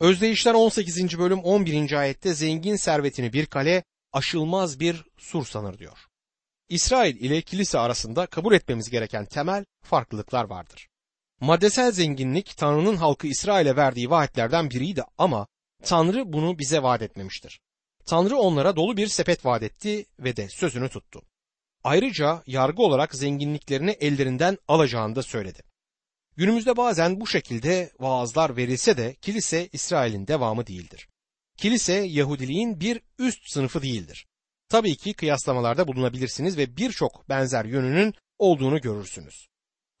Özdeyişler 18. bölüm 11. ayette zengin servetini bir kale, aşılmaz bir sur sanır diyor. İsrail ile kilise arasında kabul etmemiz gereken temel farklılıklar vardır. Maddesel zenginlik Tanrı'nın halkı İsrail'e verdiği vaatlerden biriydi ama Tanrı bunu bize vaat etmemiştir. Tanrı onlara dolu bir sepet vaat etti ve de sözünü tuttu. Ayrıca yargı olarak zenginliklerini ellerinden alacağını da söyledi. Günümüzde bazen bu şekilde vaazlar verilse de kilise İsrail'in devamı değildir. Kilise Yahudiliğin bir üst sınıfı değildir. Tabii ki kıyaslamalarda bulunabilirsiniz ve birçok benzer yönünün olduğunu görürsünüz.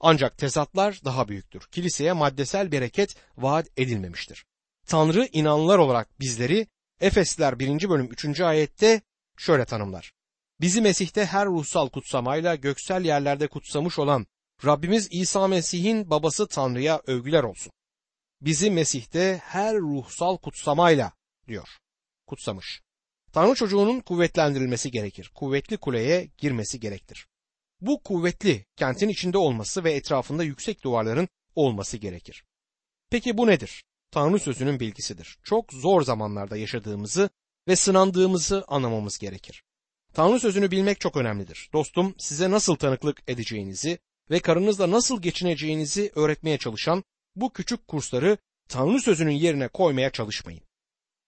Ancak tezatlar daha büyüktür. Kiliseye maddesel bereket vaat edilmemiştir. Tanrı inanlılar olarak bizleri Efesliler 1. bölüm 3. ayette şöyle tanımlar. Bizi Mesih'te her ruhsal kutsamayla göksel yerlerde kutsamış olan Rabbimiz İsa Mesih'in babası Tanrı'ya övgüler olsun. Bizi Mesih'te her ruhsal kutsamayla diyor. Kutsamış. Tanrı çocuğunun kuvvetlendirilmesi gerekir. Kuvvetli kuleye girmesi gerektir. Bu kuvvetli kentin içinde olması ve etrafında yüksek duvarların olması gerekir. Peki bu nedir? Tanrı sözünün bilgisidir. Çok zor zamanlarda yaşadığımızı ve sınandığımızı anlamamız gerekir. Tanrı sözünü bilmek çok önemlidir. Dostum size nasıl tanıklık edeceğinizi ve karınızla nasıl geçineceğinizi öğretmeye çalışan bu küçük kursları Tanrı sözünün yerine koymaya çalışmayın.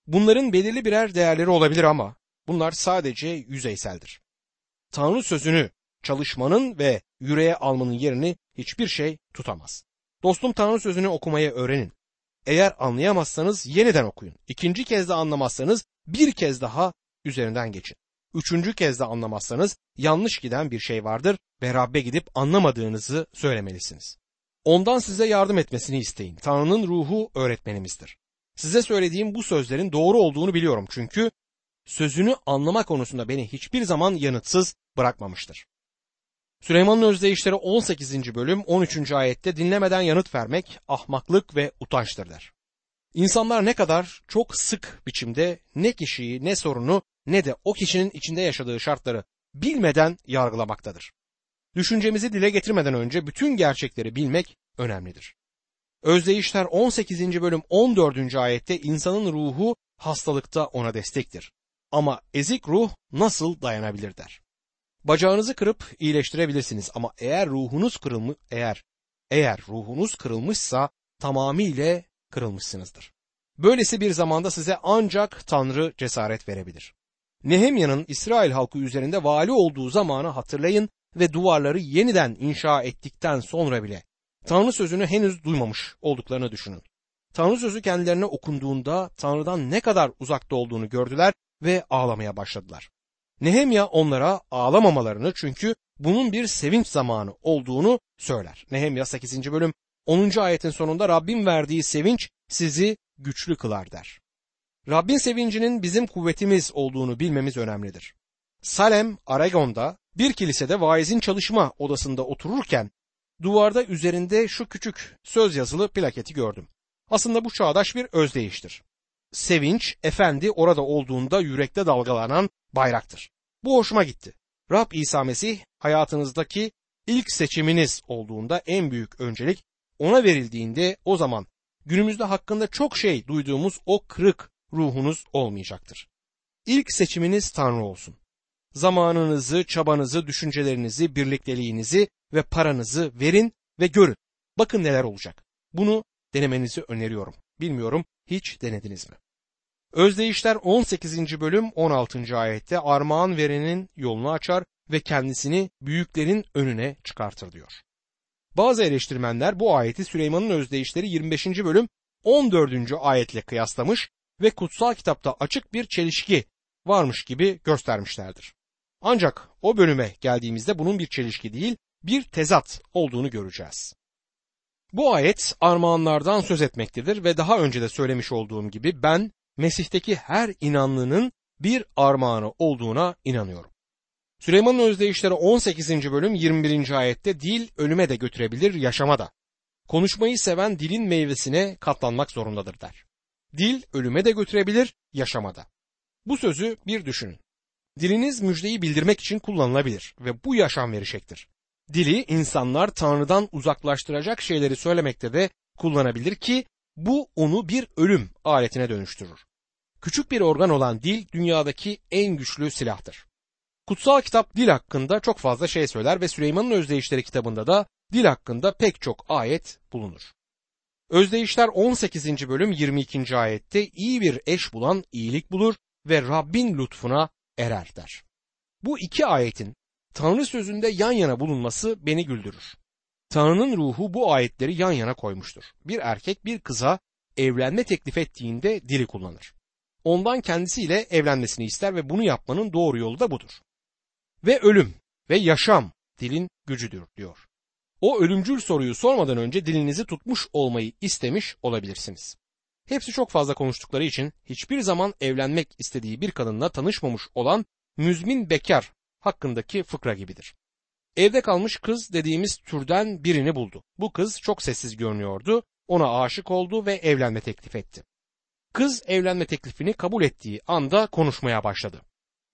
Bunların belirli birer değerleri olabilir ama bunlar sadece yüzeyseldir. Tanrı sözünü çalışmanın ve yüreğe almanın yerini hiçbir şey tutamaz. Dostum Tanrı sözünü okumayı öğrenin. Eğer anlayamazsanız yeniden okuyun. İkinci kez de anlamazsanız bir kez daha üzerinden geçin. Üçüncü kez de anlamazsanız yanlış giden bir şey vardır ve Rabbe gidip anlamadığınızı söylemelisiniz. Ondan size yardım etmesini isteyin. Tanrı'nın ruhu öğretmenimizdir. Size söylediğim bu sözlerin doğru olduğunu biliyorum çünkü sözünü anlama konusunda beni hiçbir zaman yanıtsız bırakmamıştır. Süleyman'ın özdeyişleri 18. bölüm 13. ayette dinlemeden yanıt vermek ahmaklık ve utançtır der. İnsanlar ne kadar çok sık biçimde ne kişiyi ne sorunu ne de o kişinin içinde yaşadığı şartları bilmeden yargılamaktadır. Düşüncemizi dile getirmeden önce bütün gerçekleri bilmek önemlidir. Özdeyişler 18. bölüm 14. ayette insanın ruhu hastalıkta ona destektir. Ama ezik ruh nasıl dayanabilir der. Bacağınızı kırıp iyileştirebilirsiniz ama eğer ruhunuz kırılmış eğer eğer ruhunuz kırılmışsa tamamıyla kırılmışsınızdır. Böylesi bir zamanda size ancak Tanrı cesaret verebilir. Nehemya'nın İsrail halkı üzerinde vali olduğu zamanı hatırlayın ve duvarları yeniden inşa ettikten sonra bile Tanrı sözünü henüz duymamış olduklarını düşünün. Tanrı sözü kendilerine okunduğunda Tanrı'dan ne kadar uzakta olduğunu gördüler ve ağlamaya başladılar. Nehemya onlara ağlamamalarını çünkü bunun bir sevinç zamanı olduğunu söyler. Nehemya 8. bölüm 10. ayetin sonunda Rabbim verdiği sevinç sizi güçlü kılar der. Rabbin sevincinin bizim kuvvetimiz olduğunu bilmemiz önemlidir. Salem, Aragon'da bir kilisede vaizin çalışma odasında otururken duvarda üzerinde şu küçük söz yazılı plaketi gördüm. Aslında bu çağdaş bir özdeyiştir. Sevinç, efendi orada olduğunda yürekte dalgalanan bayraktır. Bu hoşuma gitti. Rab İsa Mesih hayatınızdaki ilk seçiminiz olduğunda en büyük öncelik ona verildiğinde o zaman günümüzde hakkında çok şey duyduğumuz o kırık ruhunuz olmayacaktır. İlk seçiminiz Tanrı olsun. Zamanınızı, çabanızı, düşüncelerinizi, birlikteliğinizi ve paranızı verin ve görün. Bakın neler olacak. Bunu denemenizi öneriyorum. Bilmiyorum hiç denediniz mi? Özdeyişler 18. bölüm 16. ayette armağan verenin yolunu açar ve kendisini büyüklerin önüne çıkartır diyor. Bazı eleştirmenler bu ayeti Süleyman'ın özdeyişleri 25. bölüm 14. ayetle kıyaslamış ve kutsal kitapta açık bir çelişki varmış gibi göstermişlerdir. Ancak o bölüme geldiğimizde bunun bir çelişki değil, bir tezat olduğunu göreceğiz. Bu ayet armağanlardan söz etmektedir ve daha önce de söylemiş olduğum gibi ben Mesih'teki her inanlının bir armağanı olduğuna inanıyorum. Süleyman'ın özdeyişleri 18. bölüm 21. ayette dil ölüme de götürebilir yaşama da. Konuşmayı seven dilin meyvesine katlanmak zorundadır der. Dil ölüme de götürebilir yaşama da. Bu sözü bir düşünün. Diliniz müjdeyi bildirmek için kullanılabilir ve bu yaşam verişektir. Dili insanlar Tanrı'dan uzaklaştıracak şeyleri söylemekte de kullanabilir ki bu onu bir ölüm aletine dönüştürür. Küçük bir organ olan dil dünyadaki en güçlü silahtır. Kutsal kitap dil hakkında çok fazla şey söyler ve Süleyman'ın Özdeyişleri kitabında da dil hakkında pek çok ayet bulunur. Özdeyişler 18. bölüm 22. ayette iyi bir eş bulan iyilik bulur ve Rabbin lütfuna erer der. Bu iki ayetin Tanrı sözünde yan yana bulunması beni güldürür. Tanrı'nın ruhu bu ayetleri yan yana koymuştur. Bir erkek bir kıza evlenme teklif ettiğinde dili kullanır. Ondan kendisiyle evlenmesini ister ve bunu yapmanın doğru yolu da budur. Ve ölüm ve yaşam dilin gücüdür diyor. O ölümcül soruyu sormadan önce dilinizi tutmuş olmayı istemiş olabilirsiniz. Hepsi çok fazla konuştukları için hiçbir zaman evlenmek istediği bir kadınla tanışmamış olan müzmin bekar hakkındaki fıkra gibidir. Evde kalmış kız dediğimiz türden birini buldu. Bu kız çok sessiz görünüyordu, ona aşık oldu ve evlenme teklif etti. Kız evlenme teklifini kabul ettiği anda konuşmaya başladı.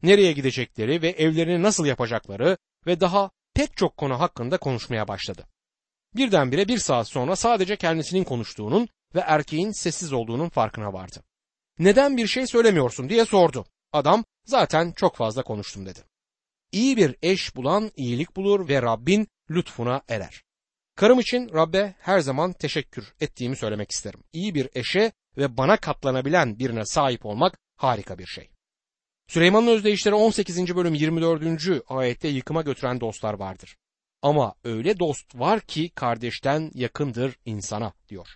Nereye gidecekleri ve evlerini nasıl yapacakları ve daha pek çok konu hakkında konuşmaya başladı. Birdenbire bir saat sonra sadece kendisinin konuştuğunun ve erkeğin sessiz olduğunun farkına vardı. Neden bir şey söylemiyorsun diye sordu. Adam zaten çok fazla konuştum dedi. İyi bir eş bulan iyilik bulur ve Rabbin lütfuna erer. Karım için Rabbe her zaman teşekkür ettiğimi söylemek isterim. İyi bir eşe ve bana katlanabilen birine sahip olmak harika bir şey. Süleyman'ın özdeyişleri 18. bölüm 24. ayette yıkıma götüren dostlar vardır. Ama öyle dost var ki kardeşten yakındır insana diyor.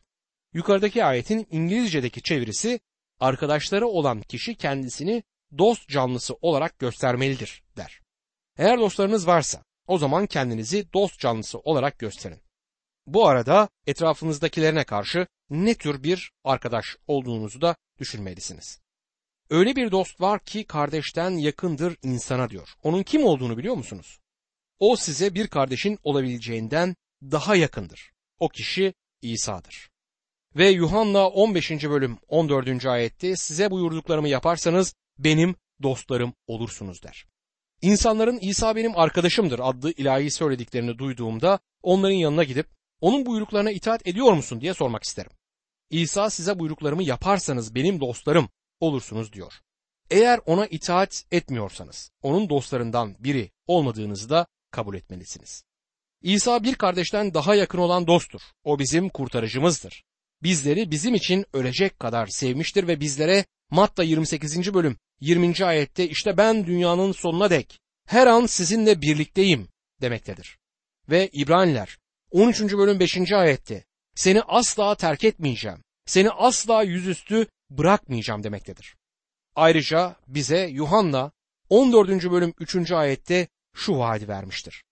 Yukarıdaki ayetin İngilizce'deki çevirisi arkadaşları olan kişi kendisini dost canlısı olarak göstermelidir der. Eğer dostlarınız varsa o zaman kendinizi dost canlısı olarak gösterin. Bu arada etrafınızdakilerine karşı ne tür bir arkadaş olduğunuzu da düşünmelisiniz. Öyle bir dost var ki kardeşten yakındır insana diyor. Onun kim olduğunu biliyor musunuz? O size bir kardeşin olabileceğinden daha yakındır. O kişi İsa'dır. Ve Yuhanna 15. bölüm 14. ayette size buyurduklarımı yaparsanız benim dostlarım olursunuz der. İnsanların İsa benim arkadaşımdır adlı ilahi söylediklerini duyduğumda onların yanına gidip onun buyruklarına itaat ediyor musun diye sormak isterim. İsa size buyruklarımı yaparsanız benim dostlarım olursunuz diyor. Eğer ona itaat etmiyorsanız onun dostlarından biri olmadığınızı da kabul etmelisiniz. İsa bir kardeşten daha yakın olan dosttur. O bizim kurtarıcımızdır. Bizleri bizim için ölecek kadar sevmiştir ve bizlere Matta 28. bölüm 20. ayette işte ben dünyanın sonuna dek her an sizinle birlikteyim demektedir. Ve İbraniler 13. bölüm 5. ayette seni asla terk etmeyeceğim, seni asla yüzüstü bırakmayacağım demektedir. Ayrıca bize Yuhanna 14. bölüm 3. ayette şu vaadi vermiştir.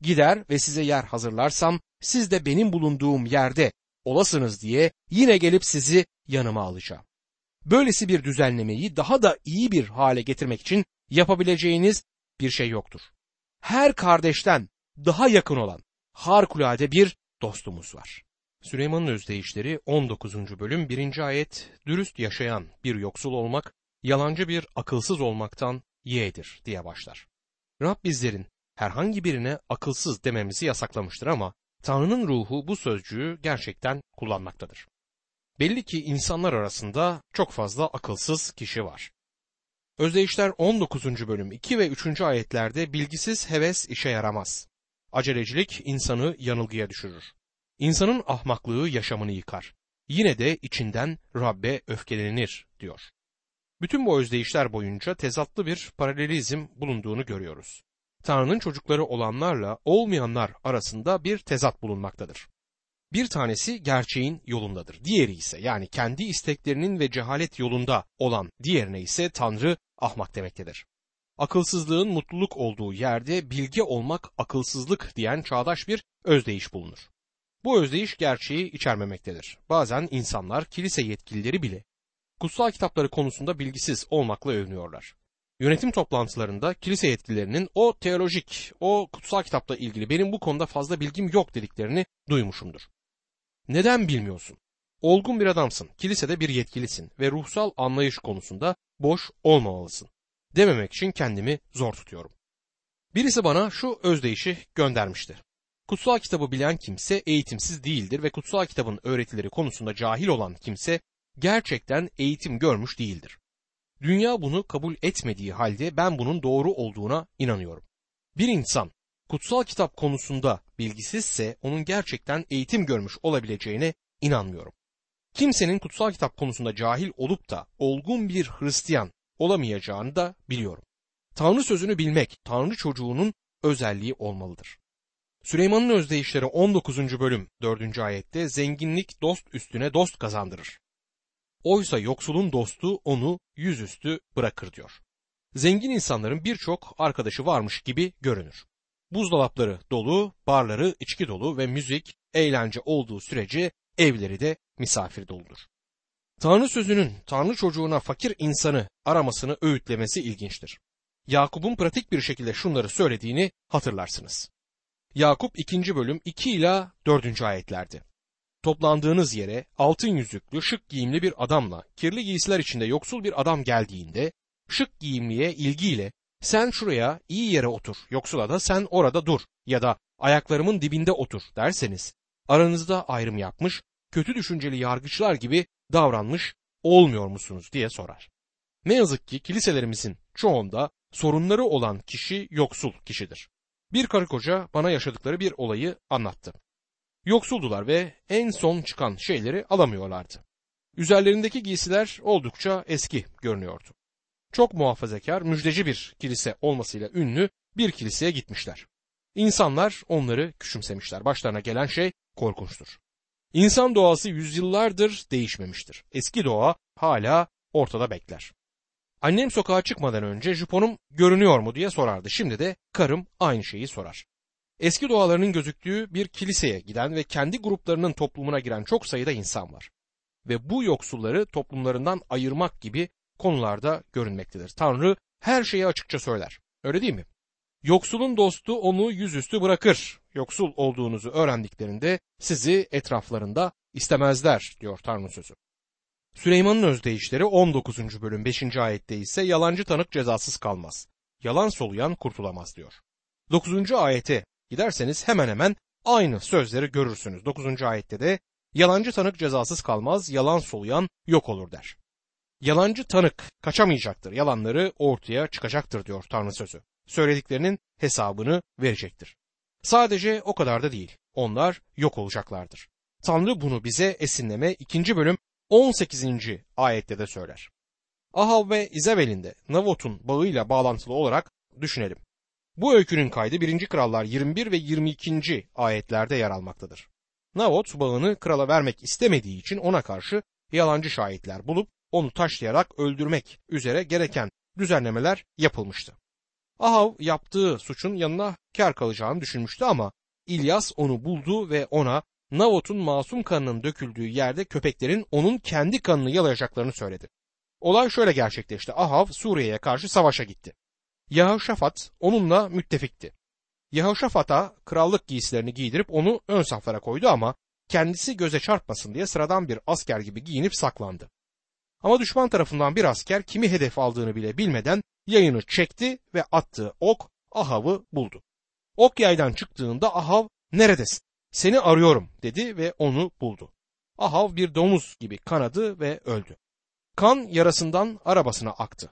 Gider ve size yer hazırlarsam siz de benim bulunduğum yerde olasınız diye yine gelip sizi yanıma alacağım. Böylesi bir düzenlemeyi daha da iyi bir hale getirmek için yapabileceğiniz bir şey yoktur. Her kardeşten daha yakın olan harikulade bir dostumuz var. Süleyman'ın özdeyişleri 19. bölüm 1. ayet dürüst yaşayan bir yoksul olmak, yalancı bir akılsız olmaktan yeğdir diye başlar. Rab bizlerin herhangi birine akılsız dememizi yasaklamıştır ama Tanrı'nın ruhu bu sözcüğü gerçekten kullanmaktadır. Belli ki insanlar arasında çok fazla akılsız kişi var. Özdeyişler 19. bölüm 2 ve 3. ayetlerde bilgisiz heves işe yaramaz. Acelecilik insanı yanılgıya düşürür. İnsanın ahmaklığı yaşamını yıkar. Yine de içinden Rabbe öfkelenir diyor. Bütün bu özdeyişler boyunca tezatlı bir paralelizm bulunduğunu görüyoruz. Tanrı'nın çocukları olanlarla olmayanlar arasında bir tezat bulunmaktadır. Bir tanesi gerçeğin yolundadır. Diğeri ise yani kendi isteklerinin ve cehalet yolunda olan diğerine ise Tanrı ahmak demektedir. Akılsızlığın mutluluk olduğu yerde bilge olmak akılsızlık diyen çağdaş bir özdeyiş bulunur. Bu özdeyiş gerçeği içermemektedir. Bazen insanlar kilise yetkilileri bile kutsal kitapları konusunda bilgisiz olmakla övünüyorlar. Yönetim toplantılarında kilise yetkililerinin o teolojik, o kutsal kitapla ilgili benim bu konuda fazla bilgim yok dediklerini duymuşumdur. Neden bilmiyorsun? Olgun bir adamsın, kilisede bir yetkilisin ve ruhsal anlayış konusunda boş olmamalısın. Dememek için kendimi zor tutuyorum. Birisi bana şu özdeyişi göndermişti. Kutsal kitabı bilen kimse eğitimsiz değildir ve kutsal kitabın öğretileri konusunda cahil olan kimse gerçekten eğitim görmüş değildir. Dünya bunu kabul etmediği halde ben bunun doğru olduğuna inanıyorum. Bir insan kutsal kitap konusunda bilgisizse onun gerçekten eğitim görmüş olabileceğine inanmıyorum. Kimsenin kutsal kitap konusunda cahil olup da olgun bir Hristiyan olamayacağını da biliyorum. Tanrı sözünü bilmek Tanrı çocuğunun özelliği olmalıdır. Süleyman'ın özdeyişleri 19. bölüm 4. ayette zenginlik dost üstüne dost kazandırır. Oysa yoksulun dostu onu yüzüstü bırakır diyor. Zengin insanların birçok arkadaşı varmış gibi görünür. Buzdolapları dolu, barları içki dolu ve müzik, eğlence olduğu sürece evleri de misafir doludur. Tanrı sözünün Tanrı çocuğuna fakir insanı aramasını öğütlemesi ilginçtir. Yakup'un pratik bir şekilde şunları söylediğini hatırlarsınız. Yakup 2. bölüm 2 ila 4. ayetlerdi. Toplandığınız yere altın yüzüklü şık giyimli bir adamla kirli giysiler içinde yoksul bir adam geldiğinde şık giyimliye ilgiyle sen şuraya iyi yere otur yoksula da sen orada dur ya da ayaklarımın dibinde otur derseniz aranızda ayrım yapmış kötü düşünceli yargıçlar gibi davranmış olmuyor musunuz diye sorar. Ne yazık ki kiliselerimizin çoğunda sorunları olan kişi yoksul kişidir. Bir karı koca bana yaşadıkları bir olayı anlattı. Yoksuldular ve en son çıkan şeyleri alamıyorlardı. Üzerlerindeki giysiler oldukça eski görünüyordu. Çok muhafazakar, müjdeci bir kilise olmasıyla ünlü bir kiliseye gitmişler. İnsanlar onları küçümsemişler. Başlarına gelen şey korkunçtur. İnsan doğası yüzyıllardır değişmemiştir. Eski doğa hala ortada bekler. Annem sokağa çıkmadan önce juponum görünüyor mu diye sorardı. Şimdi de karım aynı şeyi sorar. Eski doğalarının gözüktüğü bir kiliseye giden ve kendi gruplarının toplumuna giren çok sayıda insan var. Ve bu yoksulları toplumlarından ayırmak gibi konularda görünmektedir. Tanrı her şeyi açıkça söyler. Öyle değil mi? Yoksulun dostu onu yüzüstü bırakır. Yoksul olduğunuzu öğrendiklerinde sizi etraflarında istemezler diyor Tanrı sözü. Süleyman'ın özdeyişleri 19. bölüm 5. ayette ise yalancı tanık cezasız kalmaz. Yalan soluyan kurtulamaz diyor. 9. ayete giderseniz hemen hemen aynı sözleri görürsünüz. 9. ayette de yalancı tanık cezasız kalmaz, yalan soluyan yok olur der. Yalancı tanık kaçamayacaktır, yalanları ortaya çıkacaktır diyor Tanrı sözü. Söylediklerinin hesabını verecektir. Sadece o kadar da değil, onlar yok olacaklardır. Tanrı bunu bize esinleme 2. bölüm 18. ayette de söyler. Ahav ve İzabel'in de Navot'un bağıyla bağlantılı olarak düşünelim. Bu öykünün kaydı 1. Krallar 21 ve 22. ayetlerde yer almaktadır. Navot bağını krala vermek istemediği için ona karşı yalancı şahitler bulup onu taşlayarak öldürmek üzere gereken düzenlemeler yapılmıştı. Ahav yaptığı suçun yanına kar kalacağını düşünmüştü ama İlyas onu buldu ve ona Navot'un masum kanının döküldüğü yerde köpeklerin onun kendi kanını yalayacaklarını söyledi. Olay şöyle gerçekleşti. Ahav Suriye'ye karşı savaşa gitti. Yahoşafat onunla müttefikti. Yahoşafat'a krallık giysilerini giydirip onu ön saflara koydu ama kendisi göze çarpmasın diye sıradan bir asker gibi giyinip saklandı. Ama düşman tarafından bir asker kimi hedef aldığını bile bilmeden yayını çekti ve attığı ok Ahav'ı buldu. Ok yaydan çıktığında Ahav neredesin? Seni arıyorum dedi ve onu buldu. Ahav bir domuz gibi kanadı ve öldü. Kan yarasından arabasına aktı.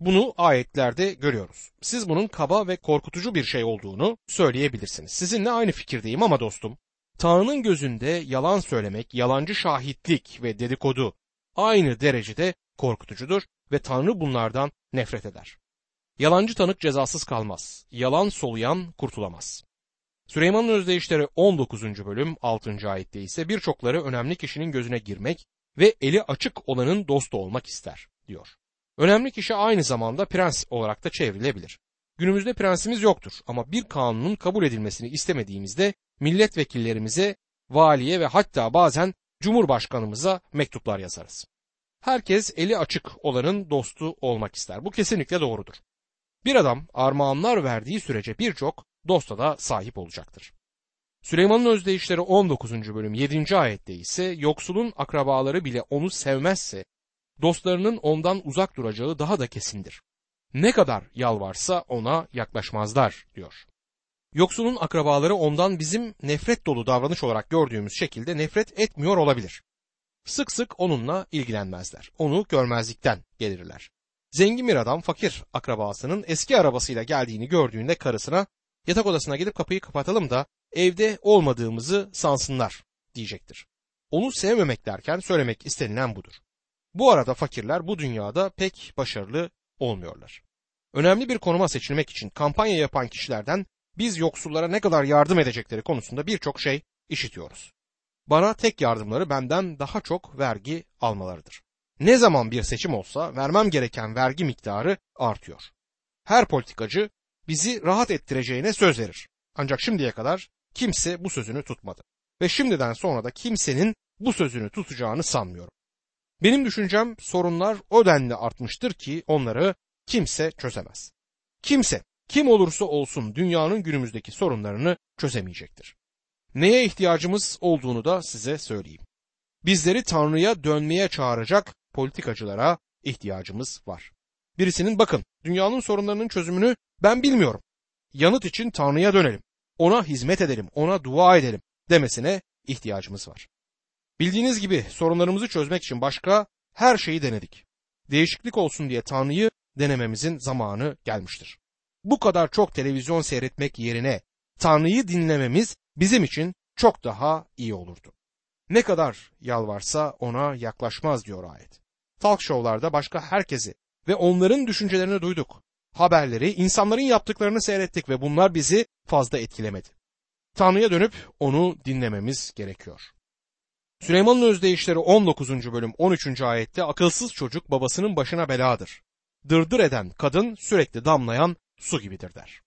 Bunu ayetlerde görüyoruz. Siz bunun kaba ve korkutucu bir şey olduğunu söyleyebilirsiniz. Sizinle aynı fikirdeyim ama dostum, Tanrı'nın gözünde yalan söylemek, yalancı şahitlik ve dedikodu aynı derecede korkutucudur ve Tanrı bunlardan nefret eder. Yalancı tanık cezasız kalmaz. Yalan soluyan kurtulamaz. Süleyman'ın özdeyişleri 19. bölüm 6. ayette ise birçokları önemli kişinin gözüne girmek ve eli açık olanın dostu olmak ister diyor. Önemli kişi aynı zamanda prens olarak da çevrilebilir. Günümüzde prensimiz yoktur ama bir kanunun kabul edilmesini istemediğimizde milletvekillerimize, valiye ve hatta bazen cumhurbaşkanımıza mektuplar yazarız. Herkes eli açık olanın dostu olmak ister. Bu kesinlikle doğrudur. Bir adam armağanlar verdiği sürece birçok dosta da sahip olacaktır. Süleyman'ın özdeyişleri 19. bölüm 7. ayette ise yoksulun akrabaları bile onu sevmezse dostlarının ondan uzak duracağı daha da kesindir. Ne kadar yalvarsa ona yaklaşmazlar diyor. Yoksulun akrabaları ondan bizim nefret dolu davranış olarak gördüğümüz şekilde nefret etmiyor olabilir. Sık sık onunla ilgilenmezler. Onu görmezlikten gelirler. Zengin bir adam fakir akrabasının eski arabasıyla geldiğini gördüğünde karısına yatak odasına gidip kapıyı kapatalım da evde olmadığımızı sansınlar diyecektir. Onu sevmemek derken söylemek istenilen budur. Bu arada fakirler bu dünyada pek başarılı olmuyorlar. Önemli bir konuma seçilmek için kampanya yapan kişilerden biz yoksullara ne kadar yardım edecekleri konusunda birçok şey işitiyoruz. Bana tek yardımları benden daha çok vergi almalarıdır. Ne zaman bir seçim olsa vermem gereken vergi miktarı artıyor. Her politikacı bizi rahat ettireceğine söz verir. Ancak şimdiye kadar kimse bu sözünü tutmadı. Ve şimdiden sonra da kimsenin bu sözünü tutacağını sanmıyorum. Benim düşüncem sorunlar o denli artmıştır ki onları kimse çözemez. Kimse kim olursa olsun dünyanın günümüzdeki sorunlarını çözemeyecektir. Neye ihtiyacımız olduğunu da size söyleyeyim. Bizleri Tanrı'ya dönmeye çağıracak politikacılara ihtiyacımız var. Birisinin bakın dünyanın sorunlarının çözümünü ben bilmiyorum. Yanıt için Tanrı'ya dönelim. Ona hizmet edelim, ona dua edelim demesine ihtiyacımız var. Bildiğiniz gibi sorunlarımızı çözmek için başka her şeyi denedik. Değişiklik olsun diye Tanrı'yı denememizin zamanı gelmiştir. Bu kadar çok televizyon seyretmek yerine Tanrı'yı dinlememiz bizim için çok daha iyi olurdu. Ne kadar yalvarsa ona yaklaşmaz diyor ayet. Talk show'larda başka herkesi ve onların düşüncelerini duyduk. Haberleri, insanların yaptıklarını seyrettik ve bunlar bizi fazla etkilemedi. Tanrı'ya dönüp onu dinlememiz gerekiyor. Süleyman'ın özdeyişleri 19. bölüm 13. ayette akılsız çocuk babasının başına beladır. Dırdır eden kadın sürekli damlayan su gibidir der.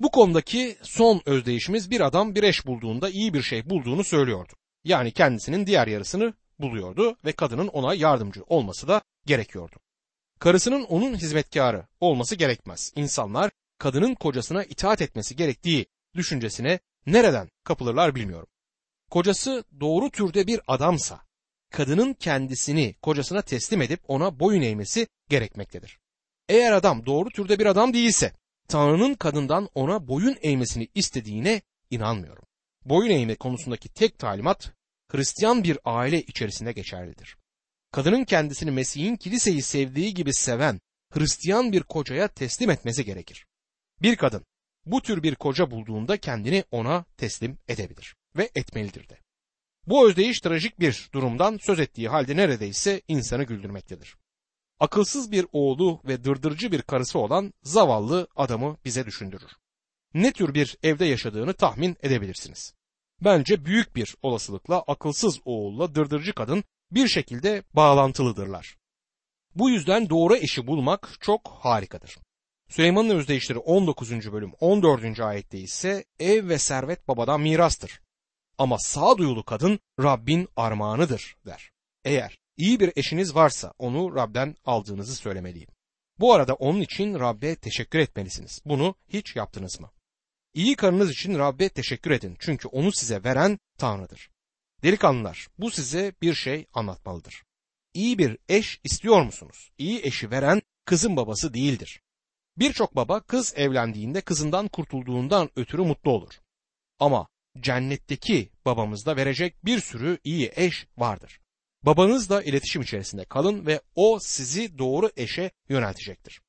Bu konudaki son özdeyişimiz bir adam bir eş bulduğunda iyi bir şey bulduğunu söylüyordu. Yani kendisinin diğer yarısını buluyordu ve kadının ona yardımcı olması da gerekiyordu. Karısının onun hizmetkarı olması gerekmez. İnsanlar kadının kocasına itaat etmesi gerektiği düşüncesine nereden kapılırlar bilmiyorum. Kocası doğru türde bir adamsa kadının kendisini kocasına teslim edip ona boyun eğmesi gerekmektedir. Eğer adam doğru türde bir adam değilse Tanrı'nın kadından ona boyun eğmesini istediğine inanmıyorum. Boyun eğme konusundaki tek talimat Hristiyan bir aile içerisinde geçerlidir. Kadının kendisini Mesih'in kiliseyi sevdiği gibi seven Hristiyan bir kocaya teslim etmesi gerekir. Bir kadın bu tür bir koca bulduğunda kendini ona teslim edebilir ve etmelidir de. Bu özdeyiş trajik bir durumdan söz ettiği halde neredeyse insanı güldürmektedir. Akılsız bir oğlu ve dırdırcı bir karısı olan zavallı adamı bize düşündürür. Ne tür bir evde yaşadığını tahmin edebilirsiniz. Bence büyük bir olasılıkla akılsız oğulla dırdırcı kadın bir şekilde bağlantılıdırlar. Bu yüzden doğru eşi bulmak çok harikadır. Süleyman'ın özdeyişleri 19. bölüm 14. ayette ise ev ve servet babadan mirastır. Ama sağduyulu kadın Rabbin armağanıdır der. Eğer iyi bir eşiniz varsa onu Rab'den aldığınızı söylemeliyim. Bu arada onun için Rab'be teşekkür etmelisiniz. Bunu hiç yaptınız mı? İyi karınız için Rab'be teşekkür edin. Çünkü onu size veren Tanrı'dır. Delikanlılar bu size bir şey anlatmalıdır. İyi bir eş istiyor musunuz? İyi eşi veren kızın babası değildir. Birçok baba kız evlendiğinde kızından kurtulduğundan ötürü mutlu olur. Ama cennetteki babamızda verecek bir sürü iyi eş vardır. Babanızla iletişim içerisinde kalın ve o sizi doğru eşe yöneltecektir.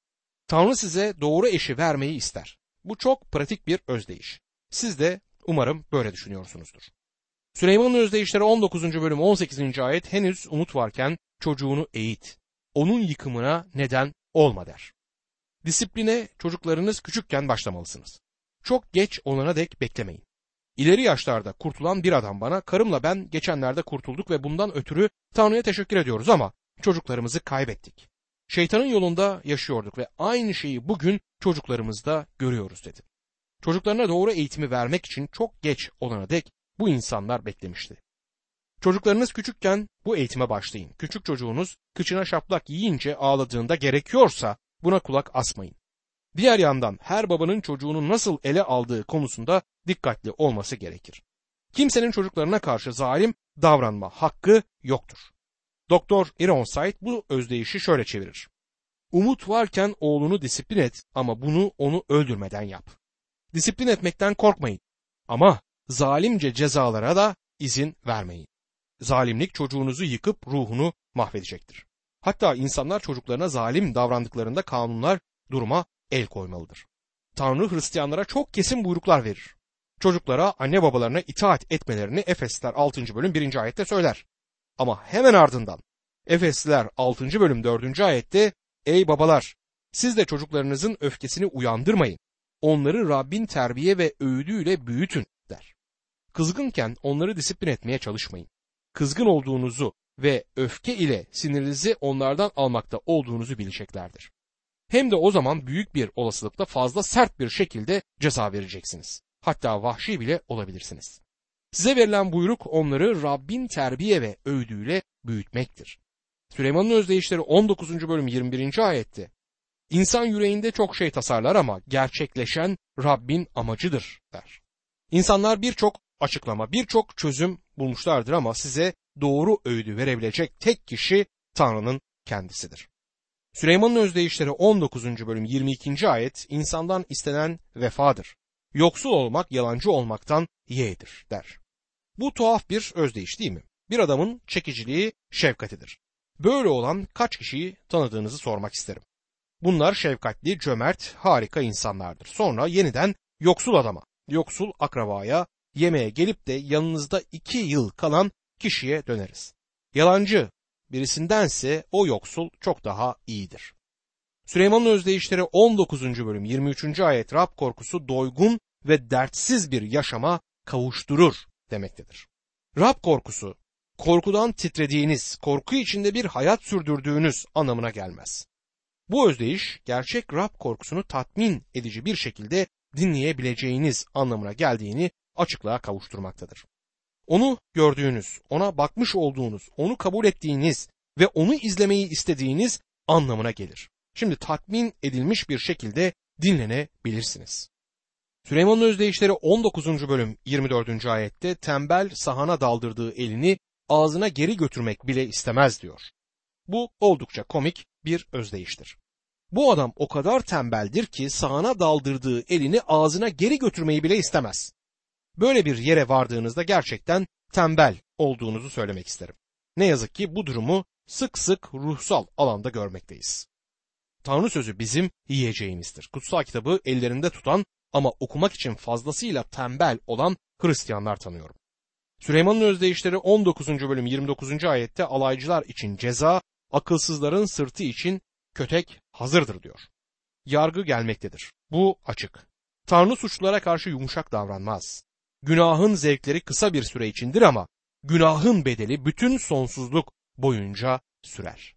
Tanrı size doğru eşi vermeyi ister. Bu çok pratik bir özdeyiş. Siz de umarım böyle düşünüyorsunuzdur. Süleyman'ın özdeyişleri 19. bölüm 18. ayet henüz umut varken çocuğunu eğit. Onun yıkımına neden olma der. Disipline çocuklarınız küçükken başlamalısınız. Çok geç olana dek beklemeyin. İleri yaşlarda kurtulan bir adam bana karımla ben geçenlerde kurtulduk ve bundan ötürü Tanrı'ya teşekkür ediyoruz ama çocuklarımızı kaybettik. Şeytanın yolunda yaşıyorduk ve aynı şeyi bugün çocuklarımızda görüyoruz dedi. Çocuklarına doğru eğitimi vermek için çok geç olana dek bu insanlar beklemişti. Çocuklarınız küçükken bu eğitime başlayın. Küçük çocuğunuz kıçına şaplak yiyince ağladığında gerekiyorsa buna kulak asmayın. Diğer yandan her babanın çocuğunu nasıl ele aldığı konusunda dikkatli olması gerekir. Kimsenin çocuklarına karşı zalim davranma hakkı yoktur. Doktor Ironside bu özdeyişi şöyle çevirir. Umut varken oğlunu disiplin et ama bunu onu öldürmeden yap. Disiplin etmekten korkmayın. Ama zalimce cezalara da izin vermeyin. Zalimlik çocuğunuzu yıkıp ruhunu mahvedecektir. Hatta insanlar çocuklarına zalim davrandıklarında kanunlar duruma el koymalıdır. Tanrı Hristiyanlara çok kesin buyruklar verir. Çocuklara anne babalarına itaat etmelerini Efesler 6. bölüm 1. ayette söyler. Ama hemen ardından Efesliler 6. bölüm 4. ayette Ey babalar siz de çocuklarınızın öfkesini uyandırmayın. Onları Rabbin terbiye ve öğüdüyle büyütün. Kızgınken onları disiplin etmeye çalışmayın. Kızgın olduğunuzu ve öfke ile sinirinizi onlardan almakta olduğunuzu bileceklerdir. Hem de o zaman büyük bir olasılıkla fazla sert bir şekilde ceza vereceksiniz. Hatta vahşi bile olabilirsiniz. Size verilen buyruk onları Rabbin terbiye ve öğüdüyle büyütmektir. Süleyman'ın özdeyişleri 19. bölüm 21. ayette İnsan yüreğinde çok şey tasarlar ama gerçekleşen Rabbin amacıdır der. İnsanlar birçok açıklama, birçok çözüm bulmuşlardır ama size doğru öğüdü verebilecek tek kişi Tanrı'nın kendisidir. Süleyman'ın özdeyişleri 19. bölüm 22. ayet insandan istenen vefadır. Yoksul olmak yalancı olmaktan yeğdir der. Bu tuhaf bir özdeyiş değil mi? Bir adamın çekiciliği şefkatidir. Böyle olan kaç kişiyi tanıdığınızı sormak isterim. Bunlar şefkatli, cömert, harika insanlardır. Sonra yeniden yoksul adama, yoksul akrabaya, yemeğe gelip de yanınızda iki yıl kalan kişiye döneriz. Yalancı birisindense o yoksul çok daha iyidir. Süleyman'ın özdeyişleri 19. bölüm 23. ayet Rab korkusu doygun ve dertsiz bir yaşama kavuşturur demektedir. Rab korkusu korkudan titrediğiniz, korku içinde bir hayat sürdürdüğünüz anlamına gelmez. Bu özdeyiş gerçek Rab korkusunu tatmin edici bir şekilde dinleyebileceğiniz anlamına geldiğini açıklığa kavuşturmaktadır. Onu gördüğünüz, ona bakmış olduğunuz, onu kabul ettiğiniz ve onu izlemeyi istediğiniz anlamına gelir. Şimdi tatmin edilmiş bir şekilde dinlenebilirsiniz. Süleyman'ın özdeyişleri 19. bölüm 24. ayette tembel sahana daldırdığı elini ağzına geri götürmek bile istemez diyor. Bu oldukça komik bir özdeyiştir. Bu adam o kadar tembeldir ki sağına daldırdığı elini ağzına geri götürmeyi bile istemez. Böyle bir yere vardığınızda gerçekten tembel olduğunuzu söylemek isterim. Ne yazık ki bu durumu sık sık ruhsal alanda görmekteyiz. Tanrı sözü bizim yiyeceğimizdir. Kutsal kitabı ellerinde tutan ama okumak için fazlasıyla tembel olan Hristiyanlar tanıyorum. Süleyman'ın özdeyişleri 19. bölüm 29. ayette alaycılar için ceza, akılsızların sırtı için kötek hazırdır diyor. Yargı gelmektedir. Bu açık. Tanrı suçlulara karşı yumuşak davranmaz. Günahın zevkleri kısa bir süre içindir ama günahın bedeli bütün sonsuzluk boyunca sürer.